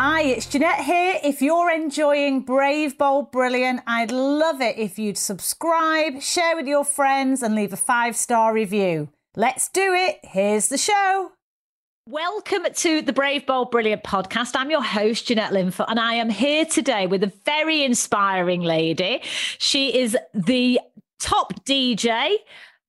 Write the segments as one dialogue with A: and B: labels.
A: Hi, it's Jeanette here. If you're enjoying Brave, Bold, Brilliant, I'd love it if you'd subscribe, share with your friends, and leave a five star review. Let's do it. Here's the show. Welcome to the Brave, Bold, Brilliant podcast. I'm your host, Jeanette Linfoot, and I am here today with a very inspiring lady. She is the top DJ,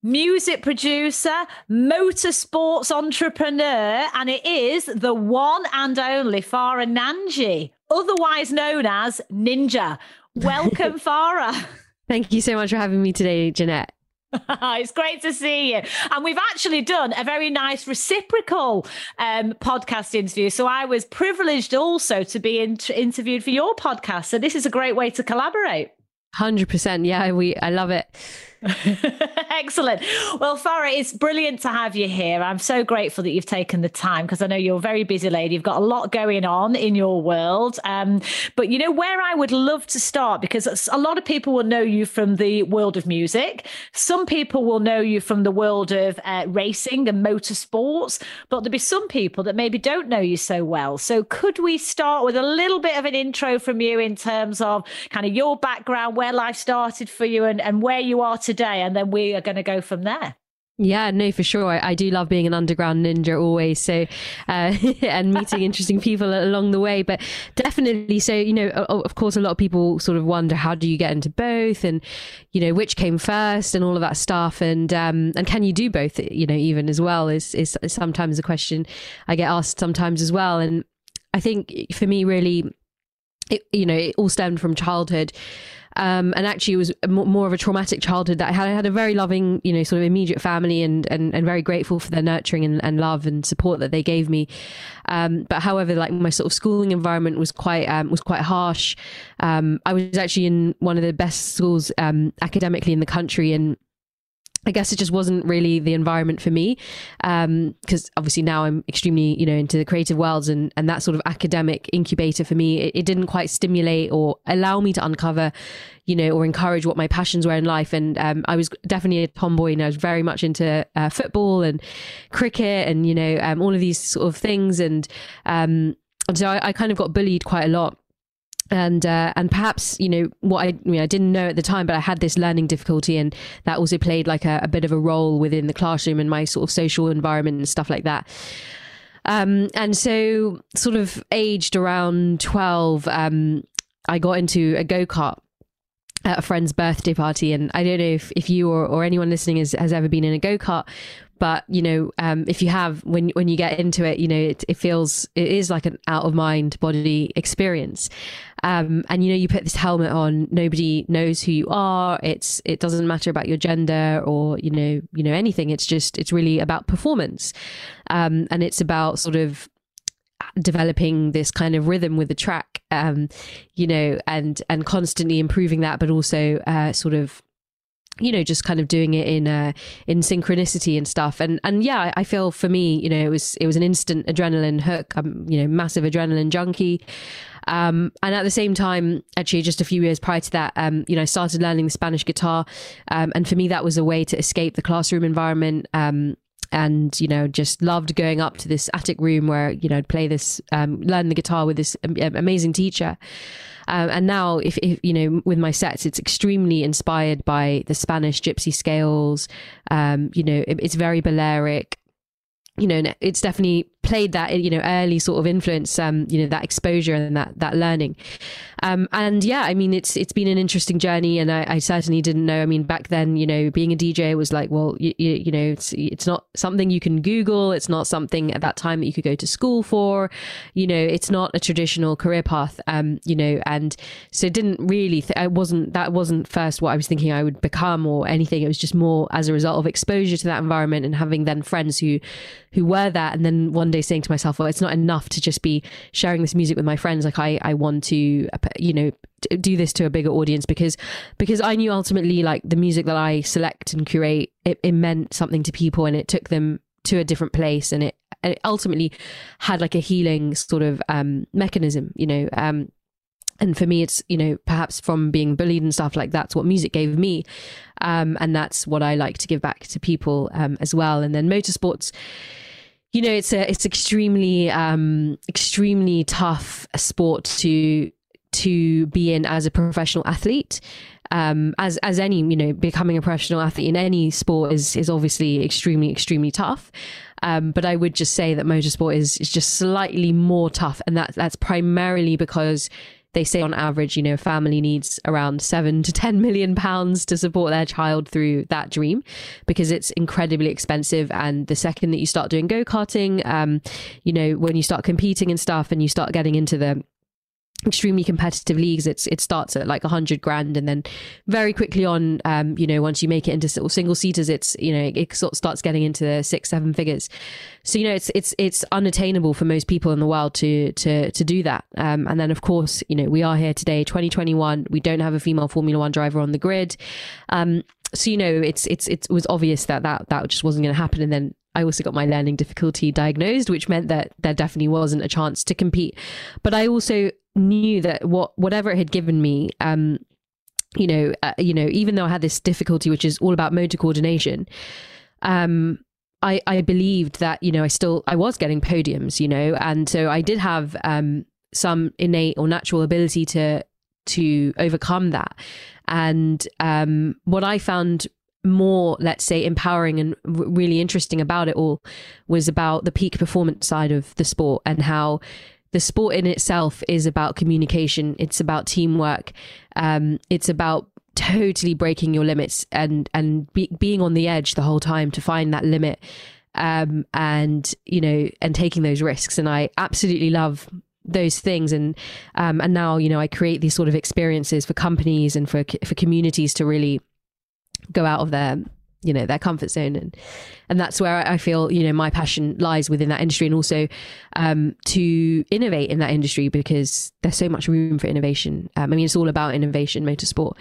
A: music producer, motorsports entrepreneur, and it is the one and only Farah Nanji, otherwise known as Ninja. Welcome, Farah.
B: Thank you so much for having me today, Jeanette.
A: it's great to see you. And we've actually done a very nice reciprocal um, podcast interview. So I was privileged also to be in- interviewed for your podcast. So this is a great way to collaborate.
B: 100%. Yeah, we I love it.
A: Excellent. Well, Farah, it's brilliant to have you here. I'm so grateful that you've taken the time because I know you're a very busy lady. You've got a lot going on in your world. Um, but you know where I would love to start because a lot of people will know you from the world of music. Some people will know you from the world of uh, racing and motorsports. But there'll be some people that maybe don't know you so well. So could we start with a little bit of an intro from you in terms of kind of your background, where life started for you, and, and where you are today? Today, and then we are going to go from there.
B: Yeah, no, for sure. I, I, do love being an underground ninja always. So, uh, and meeting interesting people along the way. But definitely, so, you know, of course, a lot of people sort of wonder how do you get into both and, you know, which came first and all of that stuff. And, um, and can you do both, you know, even as well is, is sometimes a question I get asked sometimes as well. And I think for me, really, it, you know, it all stemmed from childhood. Um, and actually, it was more of a traumatic childhood that I had. I had a very loving, you know, sort of immediate family, and and, and very grateful for their nurturing and, and love and support that they gave me. Um, but however, like my sort of schooling environment was quite um, was quite harsh. Um, I was actually in one of the best schools um, academically in the country, and I guess it just wasn't really the environment for me because um, obviously now I'm extremely you know into the creative worlds and and that sort of academic incubator for me it, it, didn't quite stimulate or allow me to uncover you know or encourage what my passions were in life. And um, I was definitely a tomboy and I was very much into uh, football and cricket and you know um, all of these sort of things. And um, and so I, I kind of got bullied quite a lot and uh, and perhaps you know what I, I, mean, I didn't know at the time, but I had this learning difficulty, and that also played like a, a, bit of a role within the classroom and my sort of social environment and stuff like that. Um, and so, sort of aged around twelve, um, I got into a go kart at a friend's birthday party, and I don't know if, if you or, or anyone listening has, has ever been in a go kart, but you know um, if you have when when you get into it you know it, it feels it is like an out of mind body experience. Um, and you know you put this helmet on nobody knows who you are. It's it doesn't matter about your gender or you know you know anything. It's just it's really about performance. Um, and it's about sort of developing this kind of rhythm with the track um, you know and and constantly improving that but also uh, sort of you know just kind of doing it in uh in synchronicity and stuff and and yeah I feel for me you know it was it was an instant adrenaline hook I'm you know massive adrenaline junkie um, and at the same time, actually, just a few years prior to that, um, you know, I started learning the Spanish guitar. Um, and for me, that was a way to escape the classroom environment. Um, and you know just loved going up to this attic room where you know I'd play this um, learn the guitar with this amazing teacher um, and now, if, if, you know, with my sets, it's extremely inspired by the Spanish gypsy scales. Um, you know, it, it's very Balearic you know, it's definitely played that, you know, early sort of influence, um, you know, that exposure and that that learning. Um, and yeah, I mean, it's it's been an interesting journey, and I, I, certainly didn't know. I mean, back then, you know, being a DJ was like, well, you, you, you, know, it's it's not something you can Google. It's not something at that time that you could go to school for. You know, it's not a traditional career path. Um, you know, and so it didn't really. Th- I wasn't that wasn't first what I was thinking I would become or anything. It was just more as a result of exposure to that environment and having then friends who who were that and then one day saying to myself well it's not enough to just be sharing this music with my friends like i i want to you know do this to a bigger audience because because i knew ultimately like the music that i select and curate it, it meant something to people and it took them to a different place and it, it ultimately had like a healing sort of um mechanism you know um and for me it's you know perhaps from being bullied and stuff like that's what music gave me um, and that's what i like to give back to people um, as well. And then motorsports you know it's a it's extremely um, extremely tough sport to to be in as a professional athlete um, as as any you know becoming a professional athlete in any sport is is obviously extremely extremely tough um, but I would just say that motorsport is is just slightly more tough, and that that's primarily because they say on average, you know, a family needs around seven to 10 million pounds to support their child through that dream because it's incredibly expensive. And the second that you start doing go karting, um, you know, when you start competing and stuff and you start getting into the extremely competitive leagues it's it starts at like a hundred grand and then very quickly on um you know once you make it into single seaters it's you know it, sort of starts getting into the six seven figures. So you know it's it's it's unattainable for most people in the world to to to do that. Um and then of course you know we are here today 2021 we don't have a female formula 1 driver on the grid. Um so you know it's it's it was obvious that that that just wasn't going to happen and then I also got my learning difficulty diagnosed, which meant that there definitely wasn't a chance to compete. But I also knew that what whatever it had given me, um, you know, uh, you know, even though I had this difficulty, which is all about motor coordination, um, I I believed that you know I still I was getting podiums, you know, and so I did have um, some innate or natural ability to to overcome that. And um, what I found more, let's say, empowering and r- really interesting about it all was about the peak performance side of the sport and how the sport in itself is about communication. It's about teamwork. Um, it's about totally breaking your limits and and be, being on the edge the whole time to find that limit um, and you know and taking those risks. And I absolutely love those things and um, and now you know I create these sort of experiences for companies and for for communities to really go out of their you know their comfort zone and and that's where I feel you know my passion lies within that industry and also um, to innovate in that industry because there's so much room for innovation. Um, I mean, it's all about innovation, motorsport,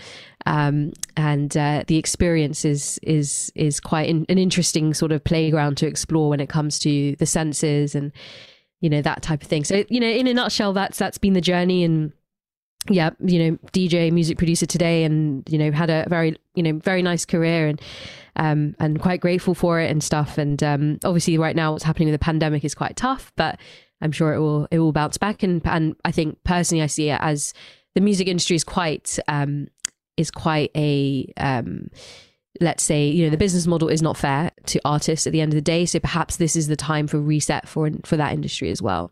B: um, and uh, the experience is is is quite in, an interesting sort of playground to explore when it comes to the senses and you know that type of thing. So you know, in a nutshell, that's that's been the journey and yeah, you know, DJ, music producer today, and you know, had a very, you know, very nice career, and um, and quite grateful for it and stuff. And um, obviously, right now, what's happening with the pandemic is quite tough, but I'm sure it will it will bounce back. And and I think personally, I see it as the music industry is quite um, is quite a um, let's say you know the business model is not fair to artists at the end of the day. So perhaps this is the time for reset for for that industry as well.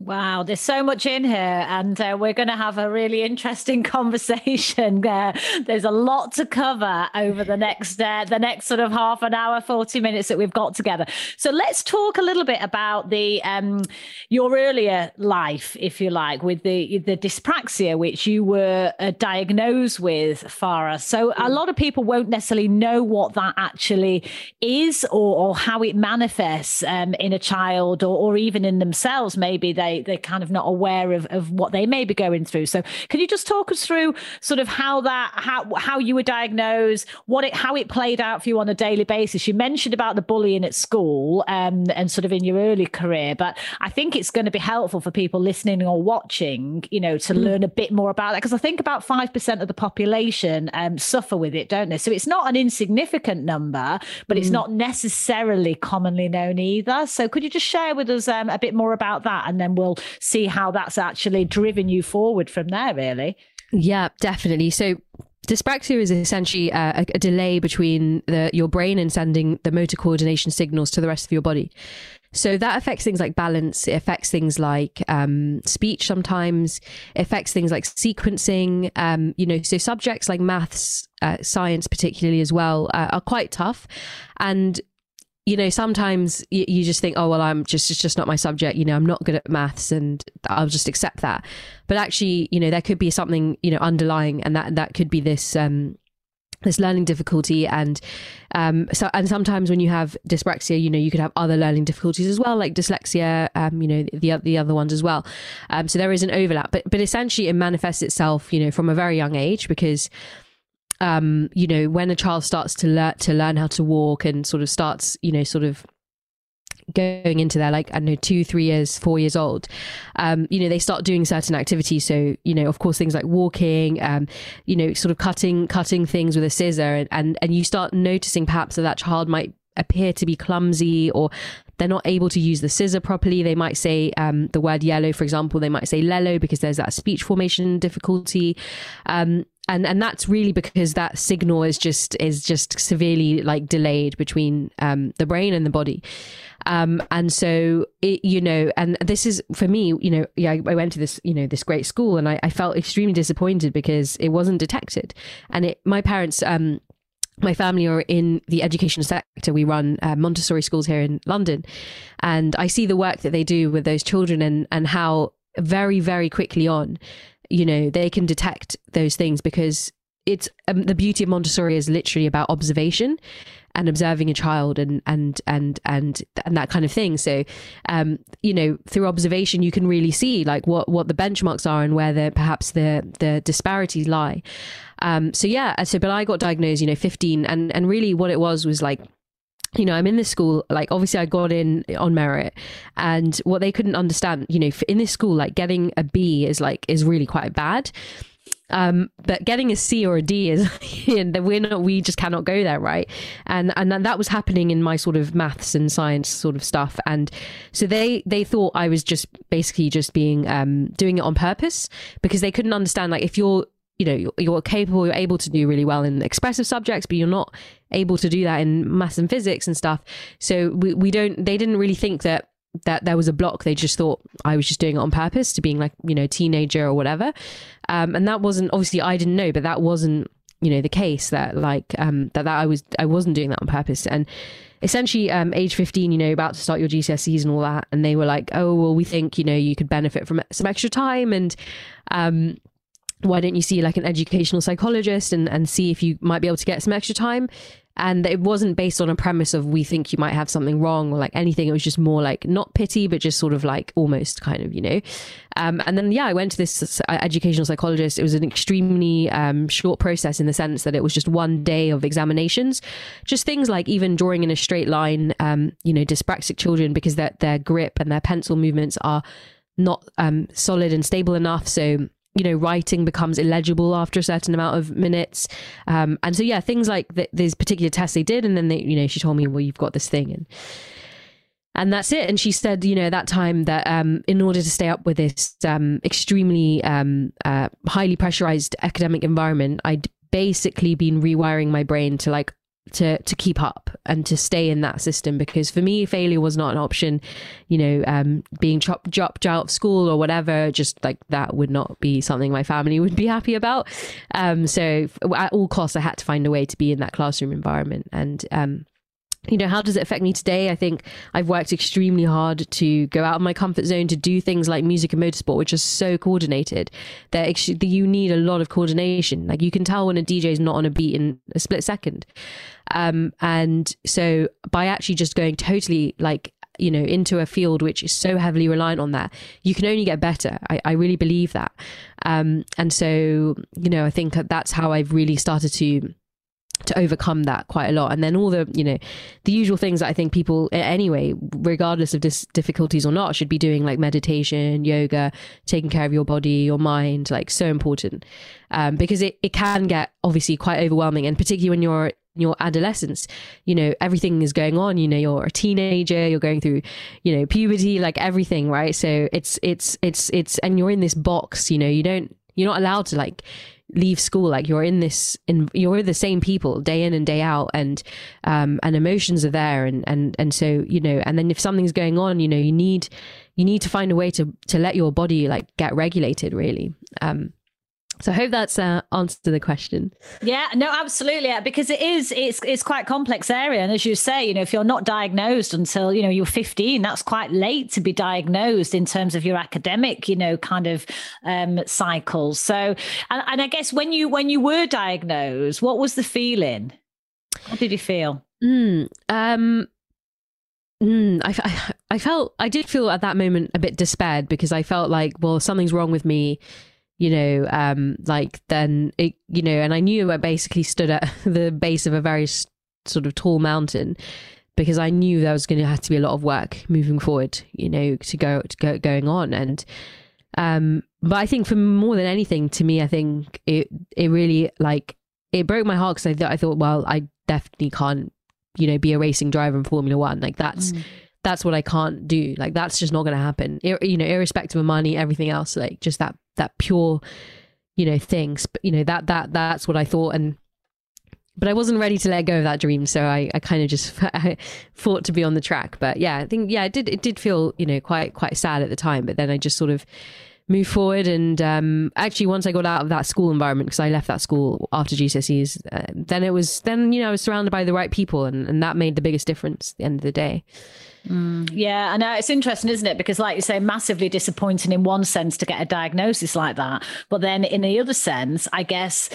A: Wow, there's so much in here, and uh, we're going to have a really interesting conversation. There, there's a lot to cover over the next uh, the next sort of half an hour, forty minutes that we've got together. So let's talk a little bit about the um, your earlier life, if you like, with the the dyspraxia, which you were uh, diagnosed with, Farah. So a lot of people won't necessarily know what that actually is, or, or how it manifests um, in a child, or, or even in themselves. Maybe they they're kind of not aware of, of what they may be going through. So can you just talk us through sort of how that how how you were diagnosed, what it how it played out for you on a daily basis? You mentioned about the bullying at school um, and sort of in your early career, but I think it's going to be helpful for people listening or watching, you know, to mm. learn a bit more about that because I think about five percent of the population um, suffer with it, don't they? So it's not an insignificant number, but mm. it's not necessarily commonly known either. So could you just share with us um, a bit more about that, and then we'll see how that's actually driven you forward from there, really.
B: Yeah, definitely. So dyspraxia is essentially a, a, delay between the, your brain and sending the motor coordination signals to the rest of your body. So that affects things like balance. It affects things like um, speech. Sometimes it affects things like sequencing. Um, you know, so subjects like maths, uh, science, particularly as well, uh, are quite tough. And you know, sometimes you, you, just think, oh, well, I'm just, it's just not my subject. You know, I'm not good at maths and I'll just accept that. But actually, you know, there could be something, you know, underlying and that, that could be this, um, this learning difficulty and um so and sometimes when you have dyspraxia you know you could have other learning difficulties as well like dyslexia um you know the the other ones as well um so there is an overlap but but essentially it manifests itself you know from a very young age because um you know when a child starts to learn to learn how to walk and sort of starts you know sort of going into their like I don't know two three years four years old um you know they start doing certain activities so you know of course things like walking um you know sort of cutting cutting things with a scissor and and, and you start noticing perhaps that that child might appear to be clumsy or they're not able to use the scissor properly. They might say um, the word yellow, for example. They might say lello because there's that speech formation difficulty. Um, and and that's really because that signal is just is just severely like delayed between um, the brain and the body. Um, and so it, you know and this is for me you know yeah I went to this you know this great school and I, I felt extremely disappointed because it wasn't detected. And it my parents um my family are in the education sector. We run uh, Montessori schools here in London, and I see the work that they do with those children and and how very very quickly on you know they can detect those things because it's um, the beauty of Montessori is literally about observation and observing a child and and and and and that kind of thing. So, um, you know, through observation, you can really see like what what the benchmarks are and where the perhaps the the disparities lie. Um, so yeah, so but I got diagnosed, you know, fifteen, and and really what it was was like you know, I'm in this school, like, obviously I got in on merit. And what they couldn't understand, you know, in this school, like, getting a B is like, is really quite bad. Um, but getting a C or a D is, we're not, we just cannot go there, right? And and that was happening in my sort of maths and science sort of stuff. And so they they thought I was just basically just being um doing it on purpose because they couldn't understand like if you're you know you're, you're, capable you're able to do really well in expressive subjects but you're not able to do that in maths and physics and stuff. So we, we don't they didn't really think that that there was a block. They just thought i was just doing it on purpose to being like you know teenager or whatever. Um, and that wasn't obviously i didn't know but that wasn't you know the case that like um that, that i was i wasn't doing that on purpose. And essentially um age 15 you know about to start your gcse's and all that. And they were like oh well we think you know you could benefit from some extra time. And um why don't you see like an educational psychologist and, and see if you might be able to get some extra time? And it wasn't based on a premise of we think you might have something wrong or like anything. It was just more like not pity, but just sort of like almost kind of, you know. Um, and then yeah, I went to this uh, educational psychologist. It was an extremely um, short process in the sense that it was just one day of examinations, just things like even drawing in a straight line. Um, you know, dyspraxic children because their their grip and their pencil movements are not um, solid and stable enough. So you know, writing becomes illegible after a certain amount of minutes. Um, and so, yeah, things like th- these particular tests they did. And then they, you know, she told me, well, you've got this thing. And, and that's it. And she said, you know, that time that um, in order to stay up with this um, extremely um, uh, highly pressurized academic environment, I'd basically been rewiring my brain to like to to keep up and to stay in that system because for me failure was not an option you know um, being chopped dropped out of school or whatever just like that would not be something my family would be happy about um, so at all costs i had to find a way to be in that classroom environment and um, you know, how does it affect me today? I think I've worked extremely hard to go out of my comfort zone to do things like music and motorsport, which are so coordinated that you need a lot of coordination. Like you can tell when a DJ is not on a beat in a split second. Um, and so by actually just going totally like you know into a field which is so heavily reliant on that you can only get better. I, I really believe that. Um, and so you know i think that's how i've really started to to overcome that quite a lot. And then all the you know the usual things that i think people anyway regardless of dis- difficulties or not should be doing like meditation yoga taking care of your body your mind like so important. Um, because it, it can get obviously quite overwhelming. And particularly when you're your adolescence you know everything is going on you know you're a teenager you're going through you know puberty like everything right? So it's it's it's it's and you're in this box you know you don't you're not allowed to like leave school like you're in this in you're the same people day in and day out and um and emotions are there and and and so you know and then if something's going on you know you need you need to find a way to to let your body like get regulated really. Um So I hope that's uh, answer to the question.
A: Yeah, no, absolutely, because it is it's it's quite complex area, and as you say, you know, if you're not diagnosed until you know you're 15, that's quite late to be diagnosed in terms of your academic, you know, kind of um, cycles. So, and, and I guess when you when you were diagnosed, what was the feeling? How did you feel?
B: Mm, um, mm, I, I, I felt I did feel at that moment a bit despaired because I felt like, well, something's wrong with me you know, um, like then it, you know, and I knew I basically stood at the base of a very sort of tall mountain because I knew there was going to have to be a lot of work moving forward, you know, to go to go going on. And um, but I think for more than anything, to me, I think it it really like it broke my heart because I thought I thought, well, I definitely can't, you know, be a racing driver in Formula One. Like that's. Mm. That's what I can't do. Like that's just not going to happen. Ir- you know, irrespective of money, everything else, like just that that pure, you know, things. But you know that that that's what I thought, and but I wasn't ready to let go of that dream, so I, I kind of just I fought to be on the track. But yeah, I think yeah, it did it did feel you know quite quite sad at the time, but then I just sort of moved forward and um, actually once I got out of that school environment because I left that school after GCSEs, uh, then it was then you know I was surrounded by the right people and, and that made the biggest difference at the end of the day.
A: Mm, yeah, I know it's interesting, isn't it? Because, like you say, massively disappointing in one sense to get a diagnosis like that, but then in the other sense, I guess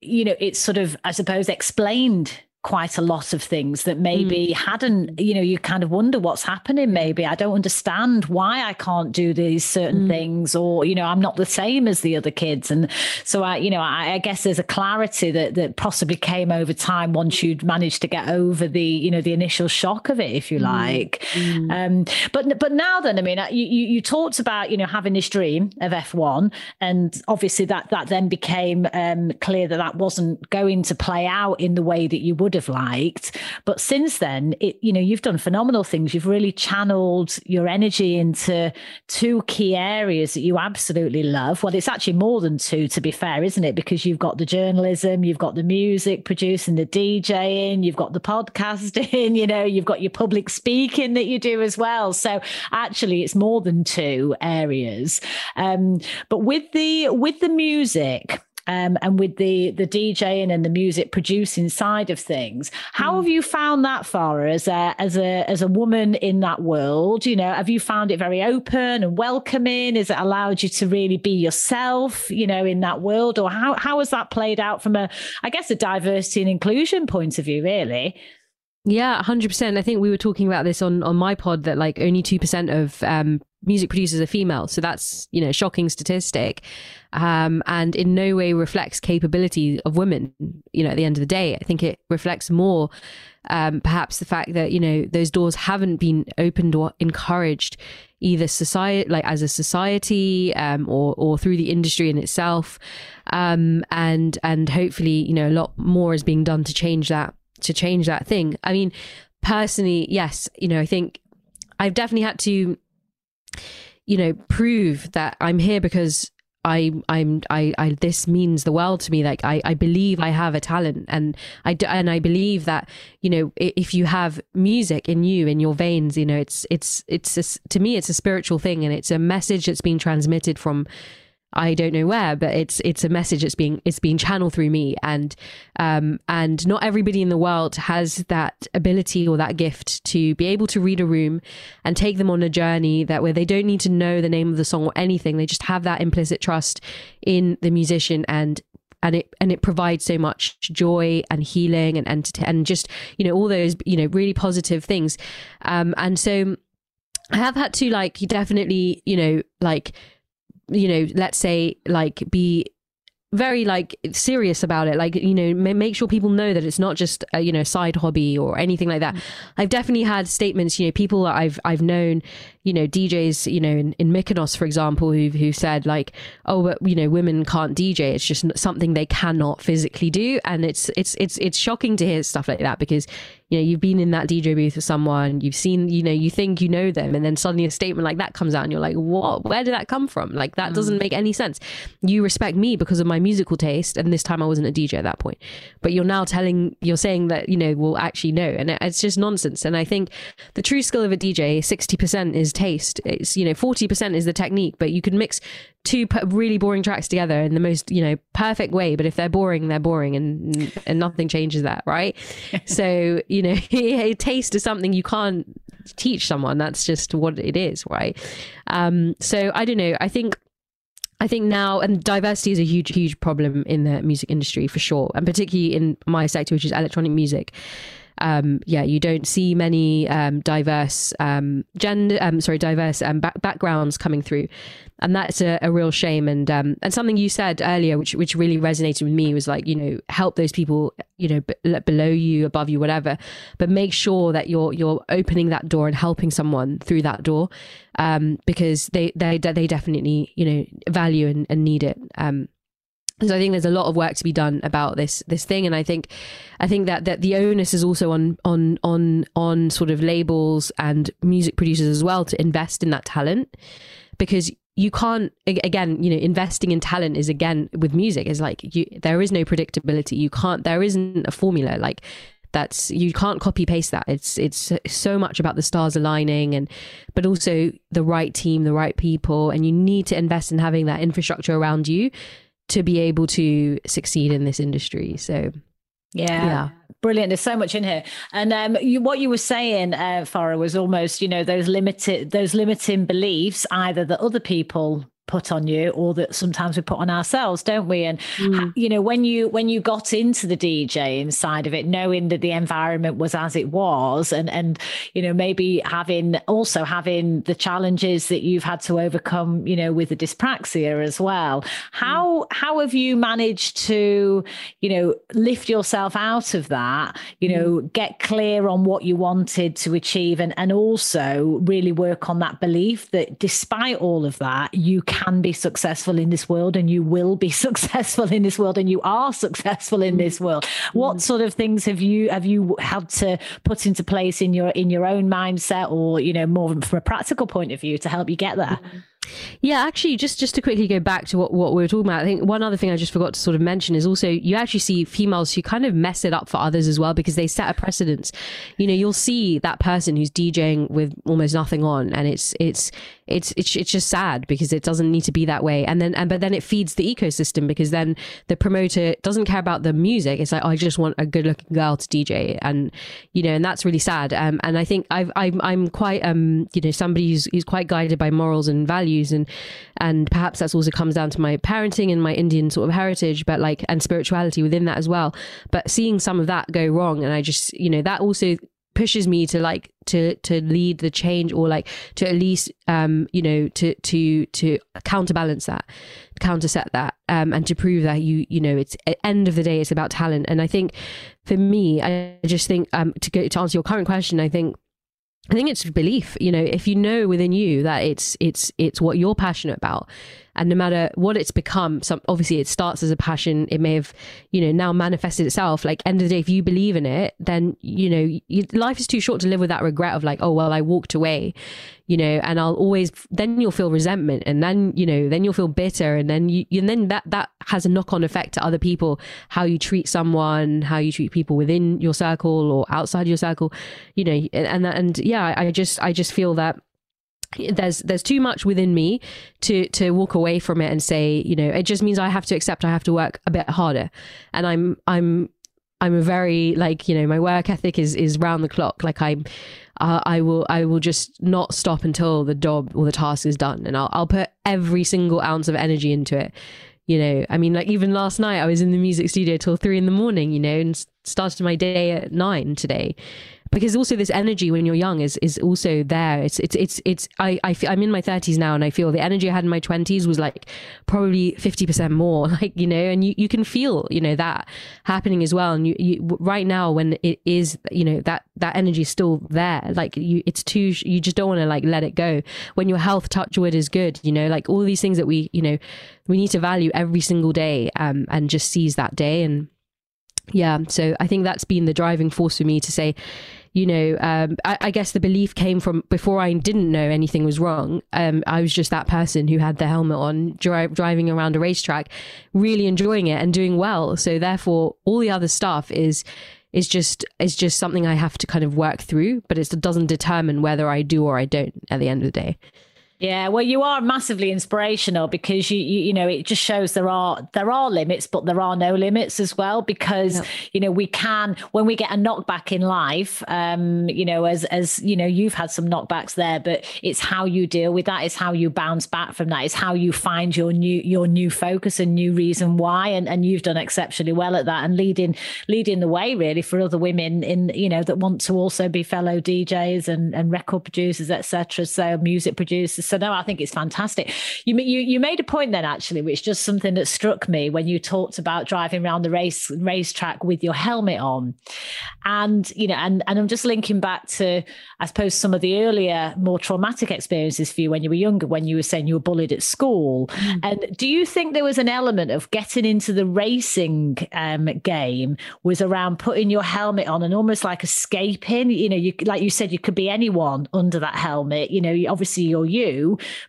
A: you know it's sort of, I suppose, explained quite a lot of things that maybe mm. hadn't you know you kind of wonder what's happening maybe i don't understand why i can't do these certain mm. things or you know i'm not the same as the other kids and so i you know I, I, guess there's a clarity that that possibly came over time once you'd managed to get over the you know the initial shock of it if you mm. like mm. um but but now then i mean uh, you, you you talked about you know having this dream of f1 and obviously that that then became um clear that that wasn't going to play out in the way that you would have liked. But since then, it you know you've done phenomenal things. You've really channeled your energy into two key areas that you absolutely love. Well, it's actually more than two, to be fair, isn't it? Because you've got the journalism, you've got the music producing, the DJing, you've got the podcasting. You know, you've got your public speaking that you do as well. So actually, it's more than two areas. Um, but with the with the music um, and with the the DJing and the music producing side of things. How mm. have you found that, Farah, as a as a as a woman in that world? You know, have you found it very open and welcoming? Has it allowed you to really be yourself? You know, in that world, or how how has that played out from a, I guess, a diversity and inclusion point of view, really?
B: Yeah, hundred percent. I think we were talking about this on on my pod that like only two percent of um, music producers are female, so that's you know shocking statistic, um, and in no way reflects capability of women. You know, at the end of the day, I think it reflects more, um, perhaps the fact that you know those doors haven't been opened or encouraged either society like as a society um, or or through the industry in itself um, and and hopefully you know a lot more is being done to change that to change that thing. I mean, personally, yes, you know, I think I've definitely had to, you know, prove that I'm here because I, I'm, I, I, this means the world to me. Like, I, I believe I have a talent and I, and I believe that, you know, if you have music in you, in your veins, you know, it's, it's, it's, a, to me, it's a spiritual thing and it's a message that's being transmitted from, I don't know where, but it's it's a message that's being it's being channeled through me, and um, and not everybody in the world has that ability or that gift to be able to read a room and take them on a journey that where they don't need to know the name of the song or anything. They just have that implicit trust in the musician and and it and it provides so much joy and healing and and, and just you know all those you know really positive things um and so i have had to like definitely you know like you know, let's say like be very like serious about it like you know make sure people know that it's not just a you know side hobby or anything like that mm. i've definitely had statements you know people that i've i've known you know djs you know in, in mykonos for example who who said like oh but you know women can't dj it's just something they cannot physically do. And it's it's it's it's shocking to hear stuff like that because you know you've been in that dj booth with someone you've seen you know you think you know them and then suddenly a statement like that comes out and you're like what? Where did that come from? Like that mm. doesn't make any sense. You respect me because of my musical taste and this time i wasn't a dj at that point. But you're now telling you're saying that you know well actually no and it's just nonsense. And i think the true skill of a dj 60% is taste it's you know 40% is the technique but you can mix two really boring tracks together in the most you know perfect way but if they're boring they're boring and and nothing changes that right? So you know taste is something you can't teach someone. That's just what it is right? Um so i don't know. I think I think now, and diversity is a huge, huge problem in the music industry for sure, and particularly in my sector, which is electronic music um, yeah, you don't see many um, diverse um, gender, um, sorry, diverse um, back- backgrounds coming through, and that's a, a real shame. And um, and something you said earlier, which which really resonated with me, was like you know help those people, you know, b- below you, above you, whatever, but make sure that you're you're opening that door and helping someone through that door, because they they they definitely you know value and, and need it. Um, so I think there's a lot of work to be done about this this thing, and I think I think that that the onus is also on on on on sort of labels and music producers as well to invest in that talent. Because you can't again you know investing in talent is again with music is like you there is no predictability. You can't there isn't a formula. Like that's you can't copy paste that. It's it's so much about the stars aligning and but also the right team the right people. And you need to invest in having that infrastructure around you to be able to succeed in this industry. So,
A: yeah. yeah. Brilliant. There's so much in here. And um, you, what you were saying, uh, Farah, was almost, you know, those limited, those limiting beliefs, either that other people put on you or that sometimes we put on ourselves don't we and mm. you know when you when you got into the dj side of it knowing that the environment was as it was and and you know maybe having also having the challenges that you've had to overcome you know with the dyspraxia as well how mm. how have you managed to you know lift yourself out of that you know mm. get clear on what you wanted to achieve and and also really work on that belief that despite all of that you can can be successful in this world and you will be successful in this world and you are successful in this world what mm. sort of things have you have you had to put into place in your in your own mindset or you know more from a practical point of view to help you get there mm-hmm.
B: Yeah, actually, just just to quickly go back to what, what we were talking about, I think one other thing I just forgot to sort of mention is also you actually see females who kind of mess it up for others as well because they set a precedence. You know, you'll see that person who's DJing with almost nothing on, and it's it's it's it's it's just sad because it doesn't need to be that way. And then and but then it feeds the ecosystem because then the promoter doesn't care about the music. It's like oh, I just want a good looking girl to DJ, and you know, and that's really sad. Um, and I think I've, I'm I'm quite um you know somebody who's who's quite guided by morals and values values and and perhaps that's also comes down to my parenting and my Indian sort of heritage but like and spirituality within that as well. But seeing some of that go wrong and I just you know that also pushes me to like to to lead the change or like to at least um you know to to to counterbalance that counterset that um and to prove that you you know it's at end of the day it's about talent. And i think for me i just think um to go to answer your current question i think I think it's belief. You know, if you know within you that it's it's it's what you're passionate about, and no matter what it's become some obviously it starts as a passion. It may have you know now manifested itself. Like end of the day if you believe in it then you know you, life is too short to live with that regret of like oh well i walked away you know and i'll always then you'll feel resentment and then you know then you'll feel bitter and then you and then that that has a knock-on effect to other people how you treat someone how you treat people within your circle or outside your circle you know and and, and yeah i just i just feel that there's there's too much within me to to walk away from it and say you know it just means i have to accept i have to work a bit harder. And i'm i'm i'm a very like you know my work ethic is is round the clock. Like i'm uh, i will i will just not stop until the job or the task is done. And i'll i'll put every single ounce of energy into it. You know i mean like even last night i was in the music studio till three in the morning you know and started my day at nine today because also this energy when you're young is is also there. It's it's it's it's i, I feel, i'm in my 30s now and i feel the energy i had in my 20s was like probably 50% more like you know and you, you can feel you know that happening as well. And you, you right now when it is you know that that energy is still there like you it's too you just don't want to like let it go. When your health touch wood is good you know like all these things that we you know we need to value every single day um and just seize that day. And yeah so i think that's been the driving force for me to say you know um, I, I, guess the belief came from before i didn't know anything was wrong. Um, i was just that person who had the helmet on dri- driving around a racetrack really enjoying it and doing well. So therefore all the other stuff is is just is just something i have to kind of work through but it doesn't determine whether i do or i don't at the end of the day
A: yeah, well, you are massively inspirational because you, you, you know it just shows there are there are limits, but there are no limits as well because yep. you know we can when we get a knockback in life, um, you know as as you know you've had some knockbacks there, but it's how you deal with that, it's how you bounce back from that, it's how you find your new your new focus and new reason why, and and you've done exceptionally well at that and leading leading the way really for other women in you know that want to also be fellow DJs and and record producers etc. So music producers so no, I think it's fantastic. You you you made a point then actually, which just something that struck me when you talked about driving around the race racetrack with your helmet on, and you know, and and I'm just linking back to I suppose some of the earlier more traumatic experiences for you when you were younger, when you were saying you were bullied at school. Mm. And do you think there was an element of getting into the racing um, game was around putting your helmet on and almost like escaping? You know, you like you said, you could be anyone under that helmet. You know, obviously you're you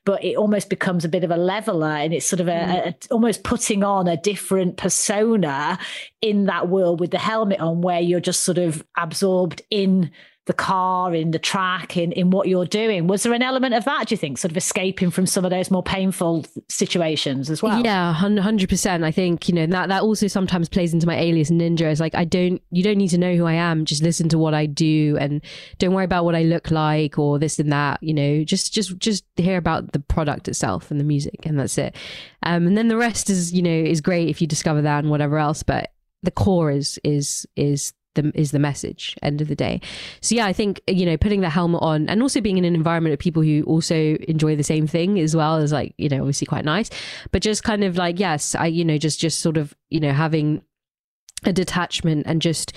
A: but it almost becomes a bit of a leveler and it's sort of a, mm. a, almost putting on a different persona in that world with the helmet on where you're just sort of absorbed in the car, in the track, in, in what you're doing. Was there an element of that, do you think, sort of escaping from some of those more painful situations as well?
B: Yeah, 100%. I think, you know, that, that also sometimes plays into my alias ninja. It's like, I don't, you don't need to know who I am. Just listen to what I do and don't worry about what I look like or this and that, you know, just, just, just hear about the product itself and the music and that's it. Um, and then the rest is, you know, is great if you discover that and whatever else. But the core is, is, is the is the message end of the day. So yeah i think you know putting the helmet on and also being in an environment of people who also enjoy the same thing as well is like you know obviously quite nice. But just kind of like yes i you know just just sort of you know having a detachment and just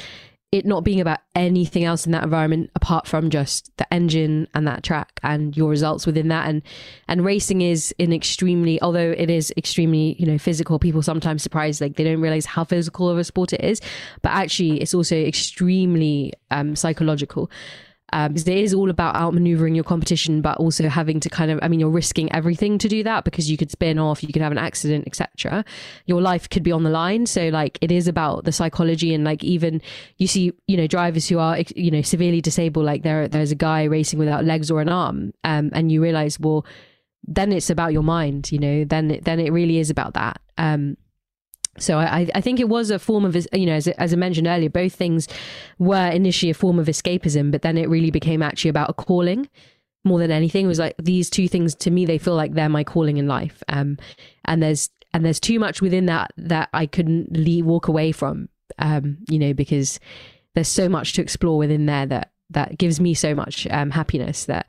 B: it not being about anything else in that environment apart from just the engine and that track and your results within that. And and racing is an extremely although it is extremely you know physical people sometimes surprised like they don't realize how physical of a sport it is. But actually it's also extremely um, psychological um, because it is all about outmaneuvering your competition, but also having to kind of, I mean, you're risking everything to do that because you could spin off, you could have an accident, etc. Your life could be on the line. So like, it is about the psychology and like even you see, you know, drivers who are, you know, severely disabled. Like there, there's a guy racing without legs or an arm, um, and you realize, well, then it's about your mind, you know. Then, then it really is about that. Um, so I, I think it was a form of, you know, as, as I mentioned earlier, both things were initially a form of escapism, but then it really became actually about a calling more than anything. It was like these two things to me, they feel like they're my calling in life. Um, and there's and there's too much within that that I couldn't leave, walk away from. Um, you know, because there's so much to explore within there that that gives me so much um, happiness that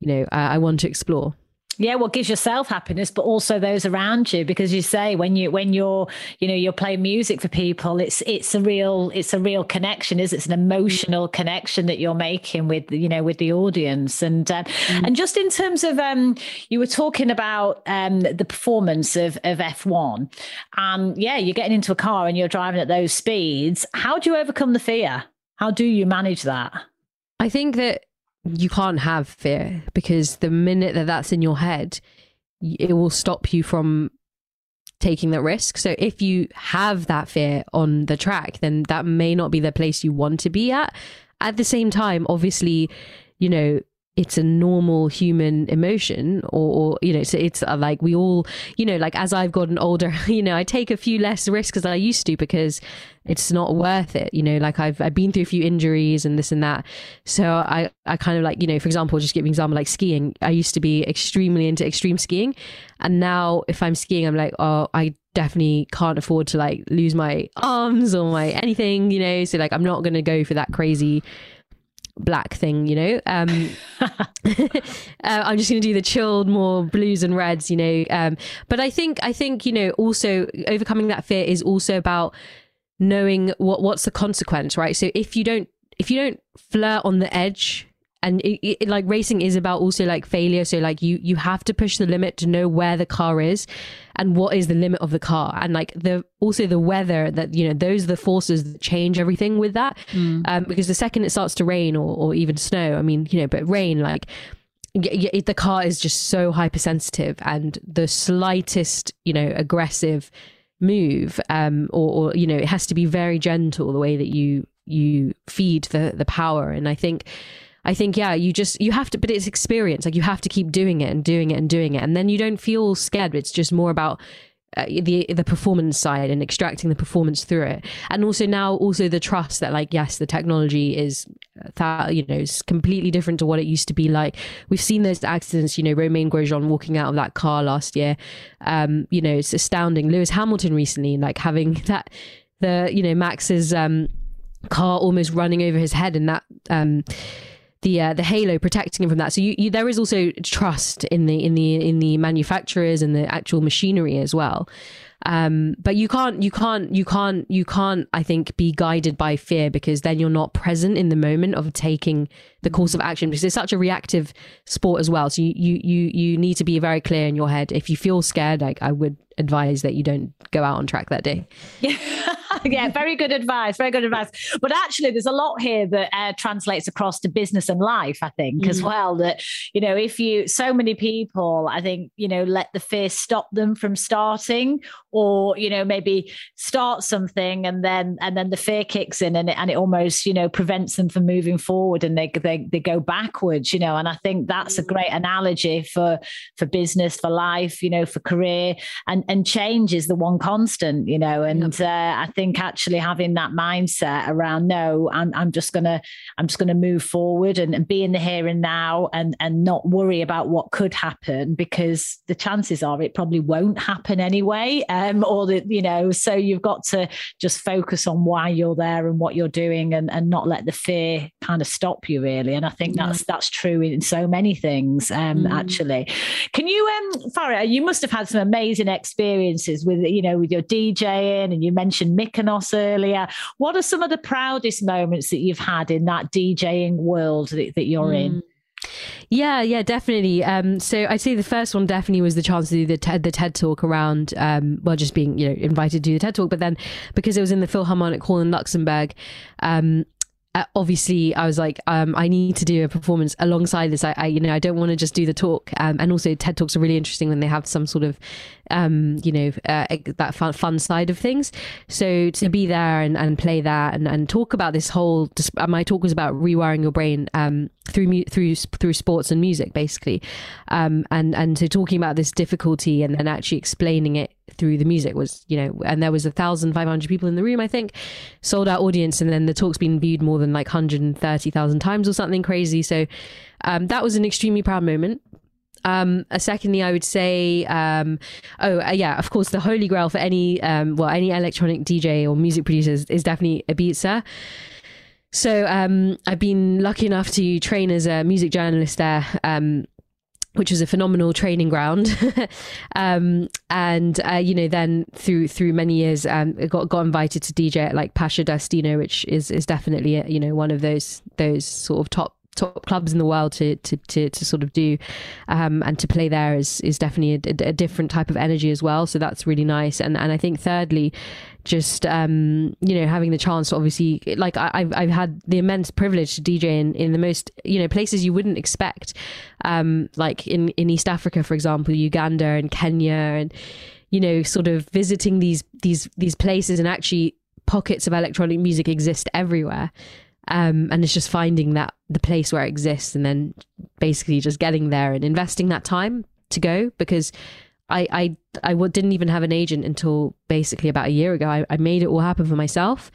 B: you know I, I want to explore
A: yeah what gives yourself happiness but also those around you because you say when you when you're you know you're playing music for people it's it's a real it's a real connection is it's an emotional connection that you're making with you know with the audience. And uh, mm. and just in terms of um you were talking about um the performance of of F1 and yeah you're getting into a car and you're driving at those speeds. How do you overcome the fear? How do you manage that?
B: I think that you can't have fear because the minute that that's in your head, it will stop you from taking that risk. So if you have that fear on the track, then that may not be the place you want to be at. At the same time, obviously, you know, it's a normal human emotion or, or you know so it's uh, like we all you know like as i've gotten older you know i take a few less risks as i used to because it's not worth it you know like i've i've been through a few injuries and this and that. So i i kind of like you know for example just give an example like skiing. I used to be extremely into extreme skiing and now if i'm skiing i'm like oh i definitely can't afford to like lose my arms or my anything you know so like i'm not going to go for that crazy black thing, you know. Um, uh, I'm just going to do the chilled, more blues and reds, you know. Um, but I think, I think, you know, also overcoming that fear is also about knowing what what's the consequence, right? So if you don't, if you don't flirt on the edge and it, it, like racing is about also like failure. So like you you have to push the limit to know where the car is and what is the limit of the car. And like the also the weather that you know those are the forces that change everything with that. Mm. um, because the second it starts to rain or, or even snow i mean you know but rain like the car is just so hypersensitive and the slightest you know aggressive move um or, or you know it has to be very gentle the way that you you feed the the power. And i think I think yeah, you just you have to, but it's experience. Like you have to keep doing it and doing it and doing it, and then you don't feel scared. It's just more about uh, the the performance side and extracting the performance through it, and also now also the trust that like yes, the technology is that you know is completely different to what it used to be like. We've seen those accidents. You know, Romain Grosjean walking out of that car last year. Um, you know, it's astounding. Lewis Hamilton recently, like having that the you know Max's um car almost running over his head and that um the uh, the halo protecting him from that. So you, you, there is also trust in the in the in the manufacturers and the actual machinery as well. Um, but you can't you can't you can't you can't I think be guided by fear because then you're not present in the moment of taking the course of action because it's such a reactive sport as well. So you you you you need to be very clear in your head. If you feel scared, like I would advise that you don't go out on track that day.
A: Yeah, yeah, very good advice. Very good advice. But actually, there's a lot here that uh, translates across to business and life. I think mm. as well that you know if you so many people, I think you know let the fear stop them from starting, or you know maybe start something and then and then the fear kicks in and it, and it almost you know prevents them from moving forward and they they they go backwards. You know, and I think that's a mm. great analogy for for business, for life, you know, for career and and change is the one constant you know and uh, i think actually having that mindset around no i'm, I'm just gonna i'm just gonna move forward and, and be in the here and now and and not worry about what could happen because the chances are it probably won't happen anyway um or that you know so you've got to just focus on why you're there and what you're doing and and not let the fear kind of stop you really and i think that's yeah. that's true in so many things um mm. actually can you um Farah, you must have had some amazing experiences experiences with you know with your DJing and you mentioned Mykonos earlier. What are some of the proudest moments that you've had in that DJing world that, that you're mm. in?
B: Yeah, yeah, definitely. Um, so I'd say the first one definitely was the chance to do the TED, the TED talk around, um, well, just being you know invited to do the TED talk, but then because it was in the Philharmonic Hall in Luxembourg, um, uh, obviously I was like, um, I need to do a performance alongside this. I, I you know, I don't want to just do the talk. Um, and also TED talks are really interesting when they have some sort of, um, you know, uh, that fun, fun side of things. So to be there and, and play that and, and talk about this whole, uh, my talk was about rewiring your brain, um, through through through sports and music basically. Um, and and so talking about this difficulty and then actually explaining it through the music was you know and there was a thousand five hundred people in the room I think sold out audience and then the talk's been viewed more than like 130,000 times or something crazy. So um, that was an extremely proud moment um, uh, secondly, I would say, um, oh uh, yeah, of course, the holy grail for any um, well any electronic DJ or music producers is definitely Ibiza. So um, I've been lucky enough to train as a music journalist there. Um, which was a phenomenal training ground, um, and uh, you know, then through through many years, um, got got invited to DJ at like Pacha Destino, which is is definitely you know one of those those sort of top top clubs in the world to to to, to sort of do um, and to play there is is definitely a, a, different type of energy as well. So that's really nice. And and I think thirdly just um, you know having the chance to obviously like I, have I've had the immense privilege to DJ in, in the most you know places you wouldn't expect. Um, like in in East Africa for example Uganda and Kenya and you know sort of visiting these these these places and actually pockets of electronic music exist everywhere um, and it's just finding that the place where it exists and then basically just getting there and investing that time to go because I I I didn't even have an agent until basically about a year ago. I, I made it all happen for myself.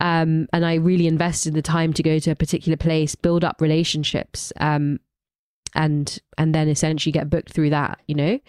B: Um, and I really invested the time to go to a particular place, build up relationships, um, and and then essentially get booked through that, you know.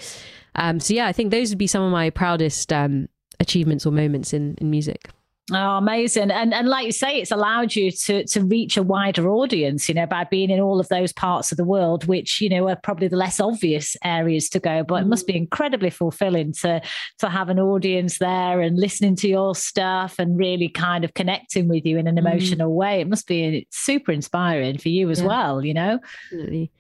B: Um, so yeah, I think those would be some of my proudest um, achievements or moments in in music.
A: Oh, amazing. And and like you say, it's allowed you to to reach a wider audience, you know, by being in all of those parts of the world, which, you know, are probably the less obvious areas to go. But it must be mm. incredibly fulfilling to to have an audience there and listening to your stuff and really kind of connecting with you in an mm. emotional mm. way. It must be super inspiring for you as yeah. well, you know?
B: Absolutely.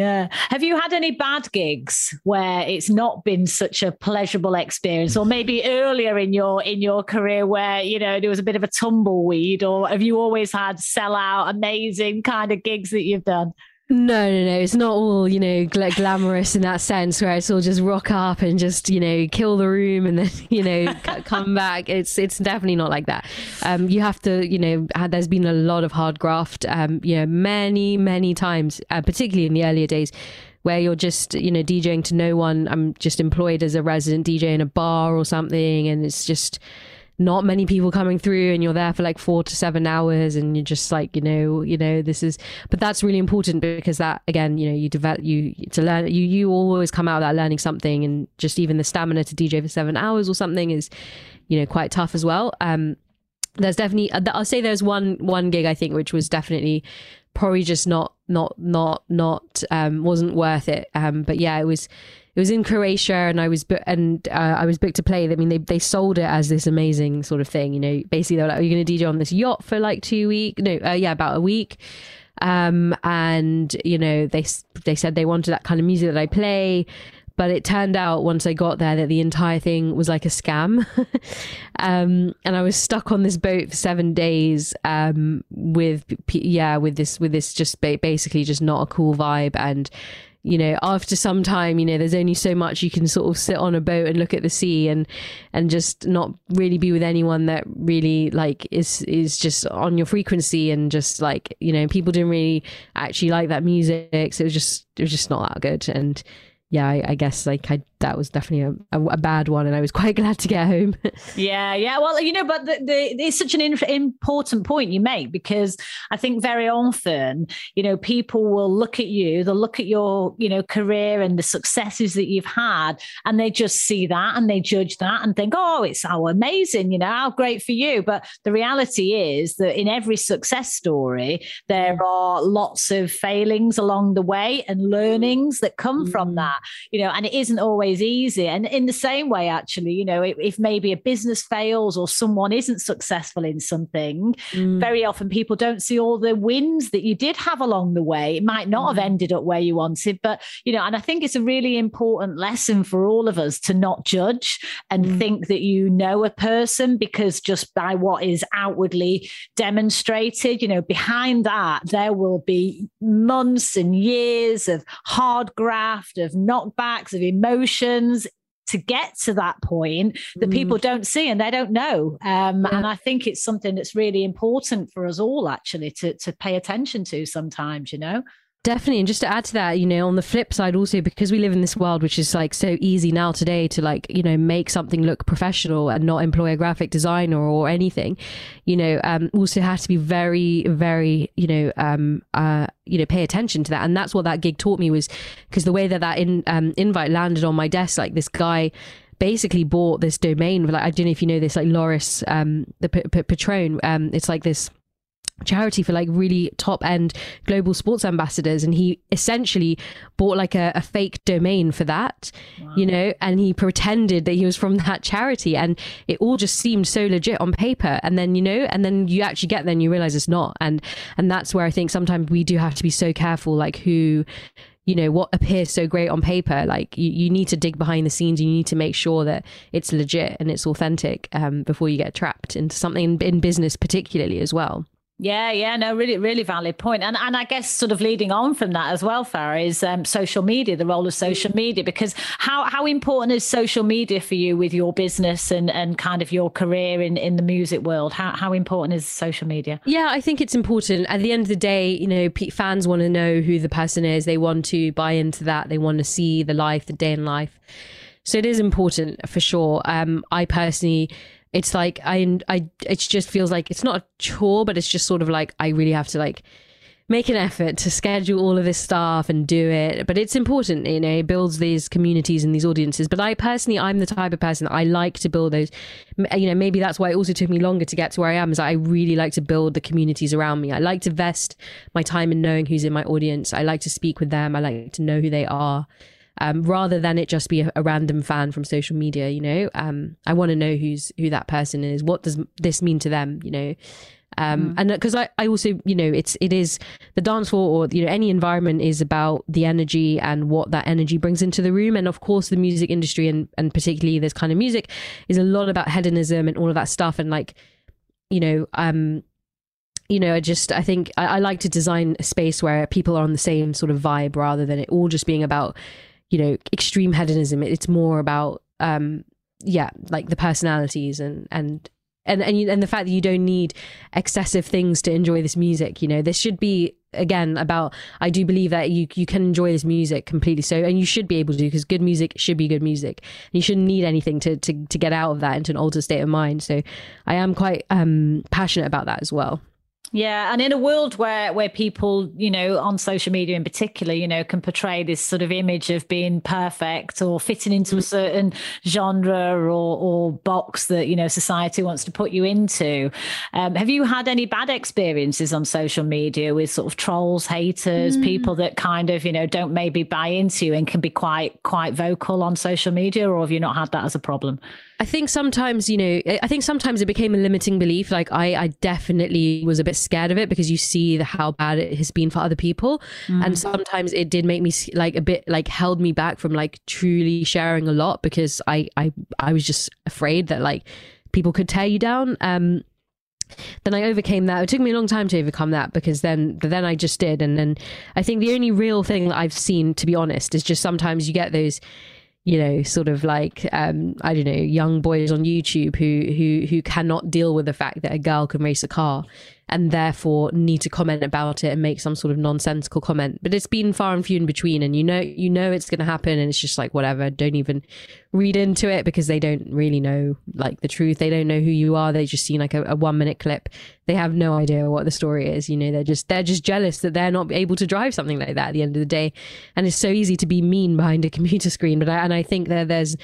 A: Yeah. Have you had any bad gigs where it's not been such a pleasurable experience, or maybe earlier in your in your career where you know there was a bit of a tumbleweed, or have you always had sell out, amazing kind of gigs that you've done?
B: No, no, no. It's not all, you know, gl- glamorous in that sense where it's all just rock up and just, you know, kill the room and then, you know, c- come back. It's it's definitely not like that. Um, you have to, you know, there's been a lot of hard graft, um, you know, many, many times, uh, particularly in the earlier days where you're just, you know, DJing to no one. I'm just employed as a resident DJ in a bar or something. And it's just, not many people coming through and you're there for like four to seven hours and you're just like you know you know this is but that's really important because that again you know you develop you to learn you you always come out of that learning something and just even the stamina to dj for seven hours or something is you know quite tough as well. Um there's definitely i'll say there's one one gig i think which was definitely probably just not not not not um wasn't worth it. Um but yeah it was it was in Croatia, and I was bu- and uh, I was booked to play. I mean, they they sold it as this amazing sort of thing. You know, basically they were like, "Are you going to DJ on this yacht for like two weeks? No, uh, yeah, about a week." Um, and you know, they they said they wanted that kind of music that I play. But it turned out once I got there that the entire thing was like a scam. um, and I was stuck on this boat for seven days um, with, yeah, with this, with this just basically just not a cool vibe. And you know after some time you know there's only so much you can sort of sit on a boat and look at the sea and and just not really be with anyone that really like is is just on your frequency and just like you know people didn't really actually like that music. So it was just it was just not that good. And yeah, I, I, guess like I that was definitely a, a, a, bad one, and I was quite glad to get home.
A: yeah, yeah. Well, you know, but the, the, it's such an in, important point you make because I think very often, you know, people will look at you, they'll look at your, you know, career and the successes that you've had, and they just see that and they judge that and think, oh, it's how amazing, you know, how great for you. But the reality is that in every success story, there mm. are lots of failings along the way and learnings that come mm. from that you know, and it isn't always easy. And in the same way, actually, you know, if, if maybe a business fails or someone isn't successful in something, mm. very often people don't see all the wins that you did have along the way. It might not mm. have ended up where you wanted, but, you know, and I think it's a really important lesson for all of us to not judge and mm. think that you know a person because just by what is outwardly demonstrated, you know, behind that, there will be months and years of hard graft, of knockbacks, of to get to that point that mm. people don't see and they don't know. Um, yeah. And I think it's something that's really important for us all actually to to pay attention to sometimes, you know.
B: Definitely. And just to add to that, you know, on the flip side, also, because we live in this world, which is like so easy now today to like, you know, make something look professional and not employ a graphic designer or anything, you know, um, also have to be very, very, you know, um, uh, you know, pay attention to that. And that's what that gig taught me was because the way that that in, um, invite landed on my desk, like this guy, basically bought this domain like I don't know if you know this like Laureus um the P- P- Patron um it's like this charity for like really top end global sports ambassadors and he essentially bought like a, a fake domain for that wow. you know and he pretended that he was from that charity and it all just seemed so legit on paper. And then you know and then you actually get there and you realize it's not. And and that's where i think sometimes we do have to be so careful like who you know what appears so great on paper. Like you, you need to dig behind the scenes. And you need to make sure that it's legit and it's authentic um, before you get trapped into something in, in business particularly as well
A: yeah, yeah, no, really, really valid point. And and I guess sort of leading on from that as well, Farah, is um, social media, the role of social media, because how how important is social media for you with your business and and kind of your career in in the music world? How how important is social media?
B: Yeah, I think it's important. At the end of the day, you know, fans want to know who the person is. They want to buy into that. They want to see the life, the day in life. So it is important for sure. Um, I personally it's like I I it just feels like it's not a chore, but it's just sort of like I really have to like make an effort to schedule all of this stuff and do it. But it's important, you know, it builds these communities and these audiences. But I personally, I'm the type of person I like to build those. You know, maybe that's why it also took me longer to get to where I am. Is I really like to build the communities around me. I like to vest my time in knowing who's in my audience. I like to speak with them. I like to know who they are. Um, rather than it just be a, a, random fan from social media, you know, um, I want to know who's who that person is. What does this mean to them? You know, um, mm. and because I, I also you know it's it is the dance floor or you know any environment is about the energy and what that energy brings into the room and of course the music industry and and particularly this kind of music is a lot about hedonism and all of that stuff and like you know um you know i just i think I, I like to design a space where people are on the same sort of vibe rather than it all just being about you know extreme hedonism. It's more about um yeah like the personalities and and and and, you, and the fact that you don't need excessive things to enjoy this music you know. This should be again about i do believe that you you can enjoy this music completely. So and you should be able to because good music should be good music. And you shouldn't need anything to to to get out of that into an altered state of mind. So i am quite um passionate about that as well
A: yeah, and in a world where where people, you know, on social media in particular, you know, can portray this sort of image of being perfect or fitting into a certain genre or or box that you know society wants to put you into. Um, have you had any bad experiences on social media with sort of trolls, haters, mm. people that kind of you know don't maybe buy into you and can be quite quite vocal on social media, or have you not had that as a problem?
B: I think sometimes, you know, I think sometimes it became a limiting belief. Like I, I definitely was a bit scared of it because you see the, how bad it has been for other people, mm. and sometimes it did make me like a bit like held me back from like truly sharing a lot because I, I, I was just afraid that like people could tear you down. Um, then I overcame that. It took me a long time to overcome that because then then I just did. And then I think the only real thing that I've seen, to be honest, is just sometimes you get those you know, sort of like um, I don't know, young boys on YouTube who who who cannot deal with the fact that a girl can race a car, and therefore need to comment about it and make some sort of nonsensical comment. But it's been far and few in between, and you know, you know it's going to happen, and it's just like whatever. Don't even read into it because they don't really know like the truth. They don't know who you are. They just seen like a, a one minute clip. They have no idea what the story is. You know, they're just they're just jealous that they're not able to drive something like that at the end of the day. And it's so easy to be mean behind a computer screen. But I, and I think that there's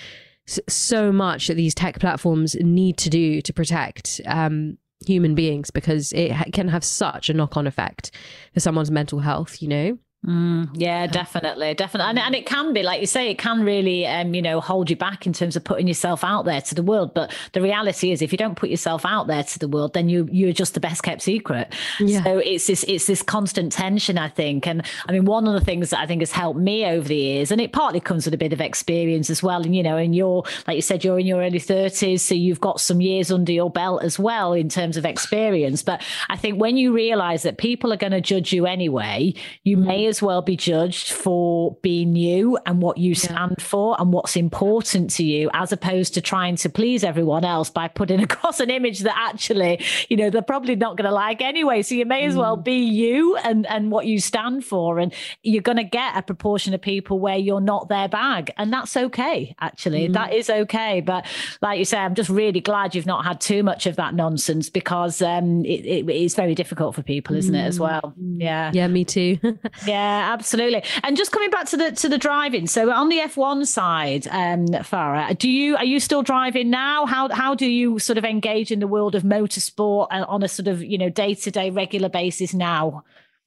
B: so much that these tech platforms need to do to protect um, human beings because it can have such a knock on effect for someone's mental health, you know?
A: Mm, yeah, definitely, definitely, and, and it can be like you say, it can really, um, you know, hold you back in terms of putting yourself out there to the world. But the reality is, if you don't put yourself out there to the world, then you you're just the best kept secret. Yeah. So it's this it's this constant tension, I think. And I mean, one of the things that I think has helped me over the years, and it partly comes with a bit of experience as well. And you know, and you're like you said, you're in your early thirties, so you've got some years under your belt as well in terms of experience. But I think when you realise that people are going to judge you anyway, you mm. may as well be judged for being you and what you stand yeah. for and what's important to you, as opposed to trying to please everyone else by putting across an image that actually, you know, they're probably not going to like anyway. So you may as mm. well be you and, and what you stand for. And you're going to get a proportion of people where you're not their bag. And that's okay, actually. Mm. That is okay. But like you say, I'm just really glad you've not had too much of that nonsense because um, it, it is very difficult for people, isn't mm. it, as mm. well? Yeah.
B: Yeah, me too.
A: yeah, absolutely. And just coming back to the to the driving. So on the F1 side, um, Farah, do you are you still driving now? How how do you sort of engage in the world of motorsport on a sort of you know day to day regular basis now?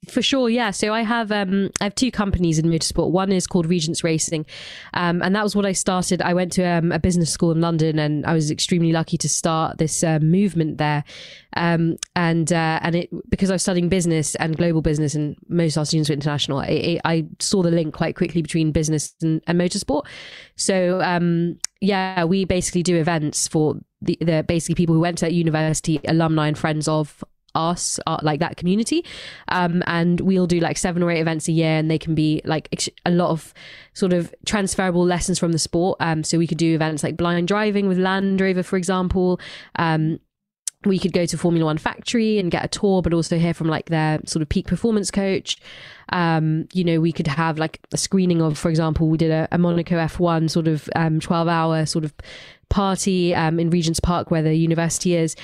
B: For sure, yeah. So I have um, I have two companies in motorsport. One is called Regents Racing, um, and that was what I started. I went to um, a business school in London, and I was extremely lucky to start this uh, movement there. Um, and uh, and it because I was studying business and global business, and most of our students were international. I, I saw the link quite quickly between business and, and motorsport. So um, yeah, we basically do events for the, the basically people who went to that university, alumni and friends of us uh, like that community um, and we'll do like seven or eight events a year and they can be like a lot of sort of transferable lessons from the sport um, so we could do events like blind driving with land rover for example um, we could go to Formula One factory and get a tour, but also hear from like their sort of peak performance coach. Um, you know, we could have like a screening of, for example, we did a, a Monaco F1 sort of um, 12 hour sort of party um, in Regent's Park where the university is.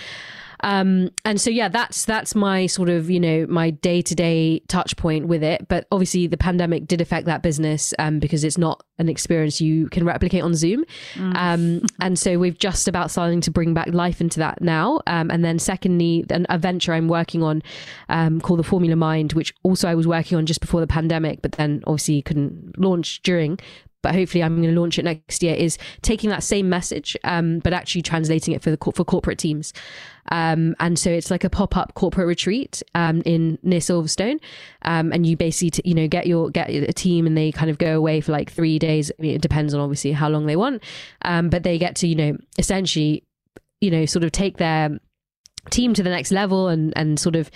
B: Um, and so yeah, that's that's my sort of you know my day to day touch point with it. But obviously, the pandemic did affect that business um, because it's not an experience you can replicate on Zoom. Mm. Um, and so we've just about starting to bring back life into that now. Um, and then secondly, an, a venture I'm working on um, called the Formula Mind, which also I was working on just before the pandemic, but then obviously couldn't launch during but hopefully I'm going to launch it next year, is taking that same message, um, but actually translating it for the for corporate teams. Um, and so it's like a pop up corporate retreat um, in near Silverstone, um, and you basically t- you know get your get a team and they kind of go away for like three days. I mean, it depends on obviously how long they want, um, but they get to you know essentially you know sort of take their team to the next level and and sort of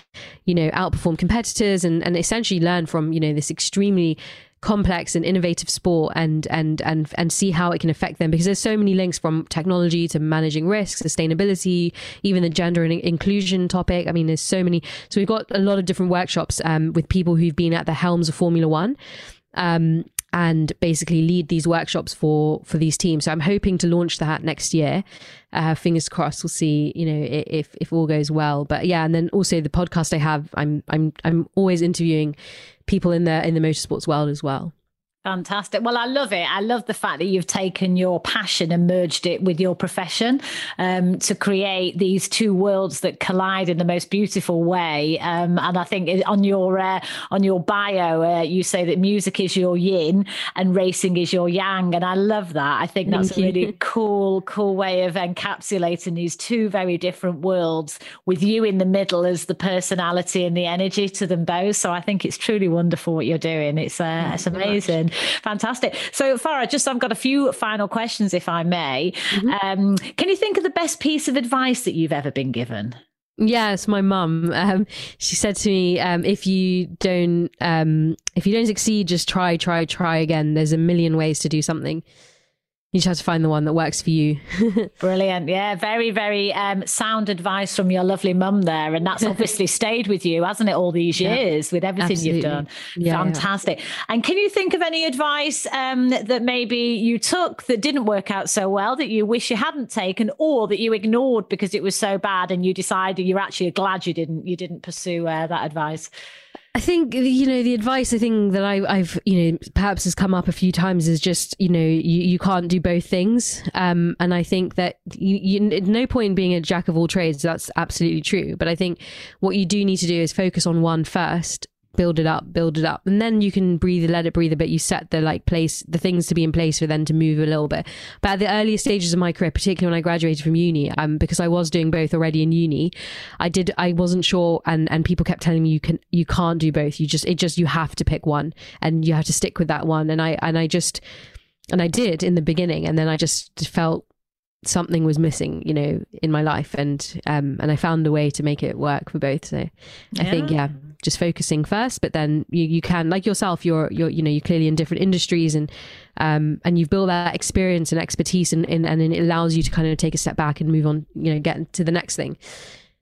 B: you know outperform competitors and and essentially learn from you know this extremely complex and innovative sport and and and and see how it can affect them because there's so many links from technology to managing risk sustainability even the gender and inclusion topic. I mean there's so many. So we've got a lot of different workshops um, with people who've been at the helms of formula one. Um, and basically lead these workshops for for these teams. So I'm hoping to launch that next year. Uh, fingers crossed. We'll see. You know if if all goes well. But yeah, and then also the podcast I have. I'm I'm I'm always interviewing people in the in the motorsports world as well.
A: Fantastic. Well, I love it. I love the fact that you've taken your passion and merged it with your profession um, to create these two worlds that collide in the most beautiful way. Um, and I think on your uh, on your bio, uh, you say that music is your yin and racing is your yang, and I love that. I think that's a really cool, cool way of encapsulating these two very different worlds with you in the middle as the personality and the energy to them both. So I think it's truly wonderful what you're doing. It's uh, it's amazing. Fantastic. So, Farah, just I've got a few final questions, if I may. Mm-hmm. Um, can you think of the best piece of advice that you've ever been given?
B: Yes, my mum. Um, she said to me, um, "If you don't, um, if you don't succeed, just try, try, try again. There's a million ways to do something." You just have to find the one that works for you.
A: Brilliant. Yeah, very, very um, sound advice from your lovely mum there. And that's obviously stayed with you, hasn't it, all these years yeah, with everything absolutely. you've done? Yeah, Fantastic. Yeah. And can you think of any advice um, that maybe you took that didn't work out so well that you wish you hadn't taken or that you ignored because it was so bad and you decided you're actually glad you didn't you didn't pursue uh, that advice?
B: I think you know the advice. I think that I, have you know perhaps has come up a few times is just you know you, you can't do both things. Um, and I think that you, you no point in being a jack of all trades. That's absolutely true. But I think what you do need to do is focus on one first build it up, build it up, and then you can breathe, let it breathe a bit. You set the like place, the things to be in place for then to move a little bit. But at the earlier stages of my career, particularly when I graduated from uni, um, because I was doing both already in uni, I did, I wasn't sure, and and people kept telling me you can, you can't do both. You just, it just, you have to pick one, and you have to stick with that one. And I, and I just, and I did in the beginning, and then I just felt something was missing, you know, in my life, and um, and I found a way to make it work for both. So yeah. I think, yeah, just focusing first, but then you, you can, like yourself, you're you're you know you're clearly in different industries, and um, and you've built that experience and expertise, and, and and it allows you to kind of take a step back and move on, you know, get to the next thing.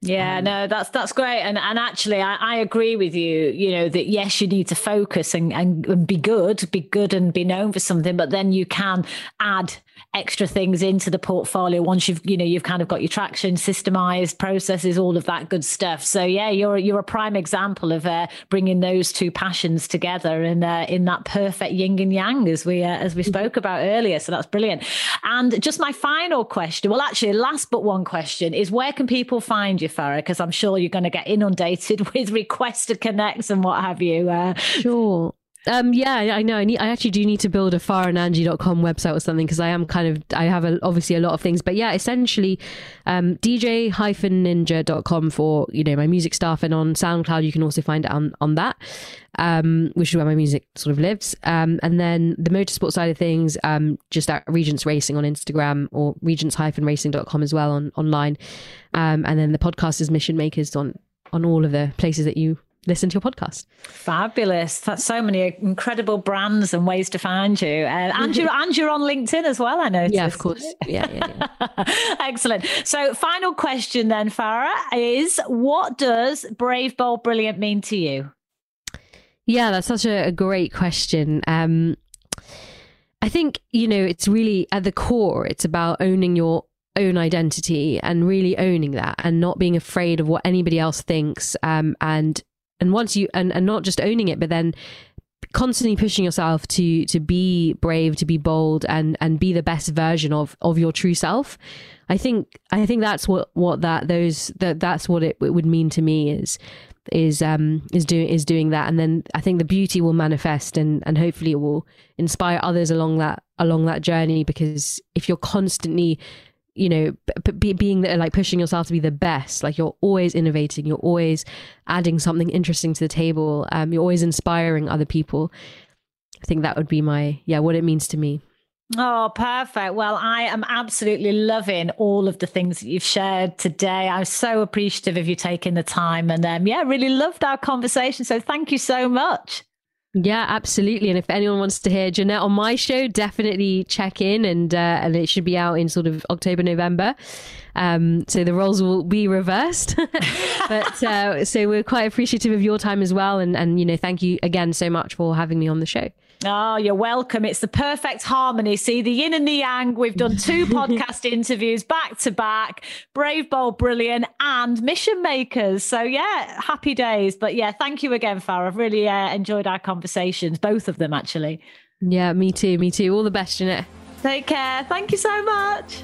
A: Yeah, um, no, that's that's great, and and actually, I, I agree with you. You know that yes, you need to focus and, and, and be good, be good, and be known for something, but then you can add extra things into the portfolio once you've you know you've kind of got your traction systemized processes all of that good stuff. So yeah you're you're a prime example of uh, bringing those two passions together and uh, in that perfect yin and yang as we uh, as we spoke about earlier. So that's brilliant. And just my final question well actually last but one question is where can people find you Farah? Because I'm sure you're going to get inundated with requests to connect and what have you uh,
B: sure um, yeah, I know. I need. I actually do need to build a farandangie.com website or something because I am kind of. I have a, obviously a lot of things, but yeah, essentially, um, DJ-ninja.com for you know my music stuff, and on SoundCloud you can also find it on on that, um, which is where my music sort of lives. Um, and then the motorsport side of things, um, just at Regents Racing on Instagram or regents-racing.com as well on online, um, and then the podcast is Mission Makers on on all of the places that you listen to your podcast.
A: Fabulous. That's so many incredible brands and ways to find you. Uh, and, you're, and you're on LinkedIn as well, I know.
B: Yeah, of course. Yeah, yeah,
A: yeah. Excellent. So, final question then, Farah, is what does Brave, Bold, Brilliant mean to you?
B: Yeah, that's such a, a great question. Um, I think, you know, it's really at the core, it's about owning your own identity and really owning that and not being afraid of what anybody else thinks um, and and once you and, and not just owning it but then constantly pushing yourself to to be brave to be bold and and be the best version of of your true self. I think i think that's what what that those that that's what it, it would mean to me is is um is doing is doing that. And then i think the beauty will manifest and and hopefully it will inspire others along that along that journey because if you're constantly you know being like pushing yourself to be the best like you're always innovating you're always adding something interesting to the table um you're always inspiring other people i think that would be my yeah what it means to me
A: Oh, perfect. Well, I am absolutely loving all of the things that you've shared today. I'm so appreciative of you taking the time and um, yeah, really loved our conversation. So thank you so much.
B: Yeah, absolutely. And if anyone wants to hear Jeanette on my show, definitely check in, and uh, and it should be out in sort of October, November. Um, so the roles will be reversed. but uh, so we're quite appreciative of your time as well, and and you know, thank you again so much for having me on the show.
A: Oh, you're welcome. It's the perfect harmony. See the yin and the yang. We've done two podcast interviews back to back Brave, Bold, Brilliant, and Mission Makers. So, yeah, happy days. But yeah, thank you again, Farah. I've really uh, enjoyed our conversations, both of them, actually.
B: Yeah, me too. Me too. All the best, Jeanette.
A: Take care. Thank you so much.